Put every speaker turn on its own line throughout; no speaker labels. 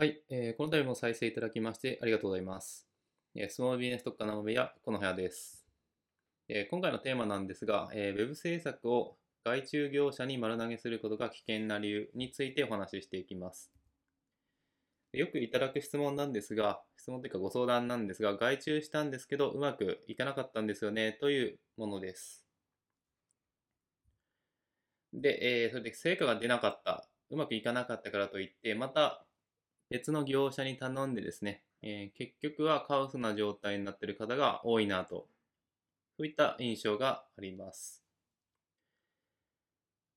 はい、えー、この度も再生いただきましてありがとうございます。えー、スモービジネス特化の部屋、この部屋です。えー、今回のテーマなんですが、えー、ウェブ制作を外注業者に丸投げすることが危険な理由についてお話ししていきます。よくいただく質問なんですが、質問というかご相談なんですが、外注したんですけど、うまくいかなかったんですよね、というものです。で、えー、それで成果が出なかった、うまくいかなかったからといって、また別の業者に頼んでですね、えー、結局はカオスな状態になっている方が多いなと、そういった印象があります。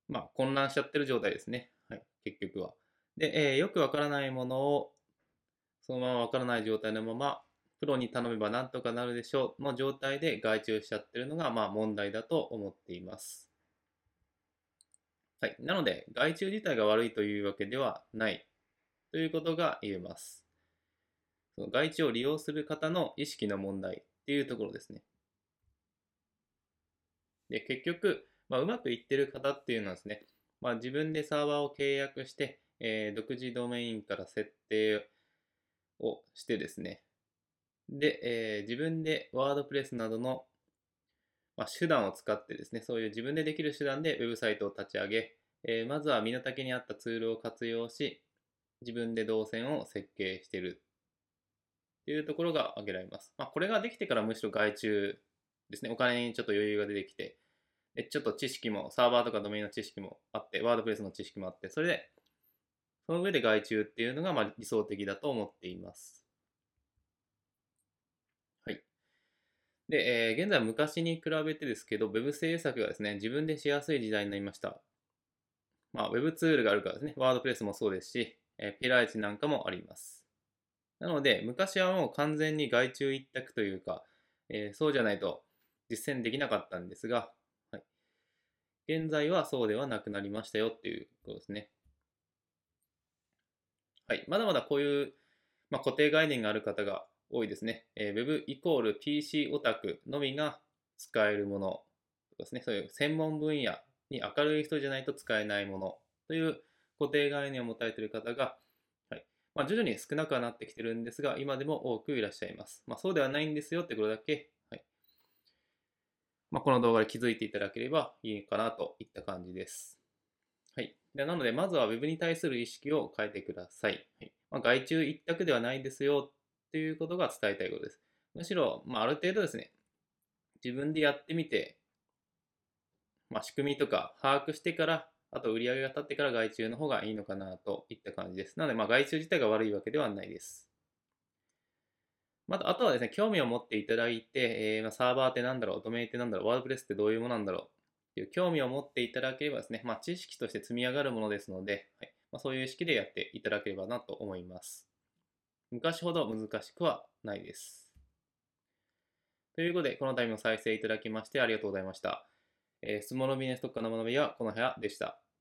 まあ、混乱しちゃってる状態ですね。はい、結局は。で、えー、よくわからないものを、そのままわからない状態のまま、プロに頼めばなんとかなるでしょうの状態で外注しちゃってるのが、まあ問題だと思っています。はい。なので、外注自体が悪いというわけではないということが言えます。その外注を利用する方の意識の問題っていうところですね。で、結局、まあ、うまくいってる方っていうのはですね、まあ、自分でサーバーを契約して、えー、独自ドメインから設定をしてですね、で、えー、自分でワードプレスなどの、まあ、手段を使ってですね、そういう自分でできる手段でウェブサイトを立ち上げ、えー、まずは身の丈に合ったツールを活用し、自分で動線を設計してるっていうところが挙げられます。まあ、これができてからむしろ外注ですね、お金にちょっと余裕が出てきて、でちょっと知識も、サーバーとかドメインの知識もあって、ワードプレスの知識もあって、それで、その上で外注っていうのがまあ理想的だと思っています。はい。で、えー、現在昔に比べてですけど、Web 制作がですね、自分でしやすい時代になりました。まあ、Web ツールがあるからですね、ワードプレスもそうですし、えピライチなんかもあります。なので、昔はもう完全に外注一択というか、えー、そうじゃないと実践できなかったんですが、はい、現在はそうではなくなりましたよっていうことですね。はい、まだまだこういう、まあ、固定概念がある方が多いですね。え、Web イコール PC オタクのみが使えるものですね。そういう専門分野に明るい人じゃないと使えないものという固定概念を持たれている方が、はいまあ、徐々に少なくはなってきてるんですが、今でも多くいらっしゃいます。まあ、そうではないんですよってことだけ、はいまあ、この動画で気づいていただければいいかなといった感じです。はい、でなので、まずは Web に対する意識を変えてください。はいまあ、外注一択ではないですよっていうことが伝えたいことです。むしろ、まあ、ある程度ですね、自分でやってみて、まあ、仕組みとか把握してからあと売り上げが立ってから外注の方がいいのかなといった感じです。なので、まあ、外注自体が悪いわけではないです。また、あとはですね、興味を持っていただいて、えー、ま、サーバーってなんだろう、ドメインってなんだろう、ワードプレスってどういうものなんだろうっていう興味を持っていただければですね、まあ、知識として積み上がるものですので、はいまあ、そういう意識でやっていただければなと思います。昔ほど難しくはないです。ということで、この度も再生いただきましてありがとうございました。えー、スモールビネス特化の学びはこの部屋でした。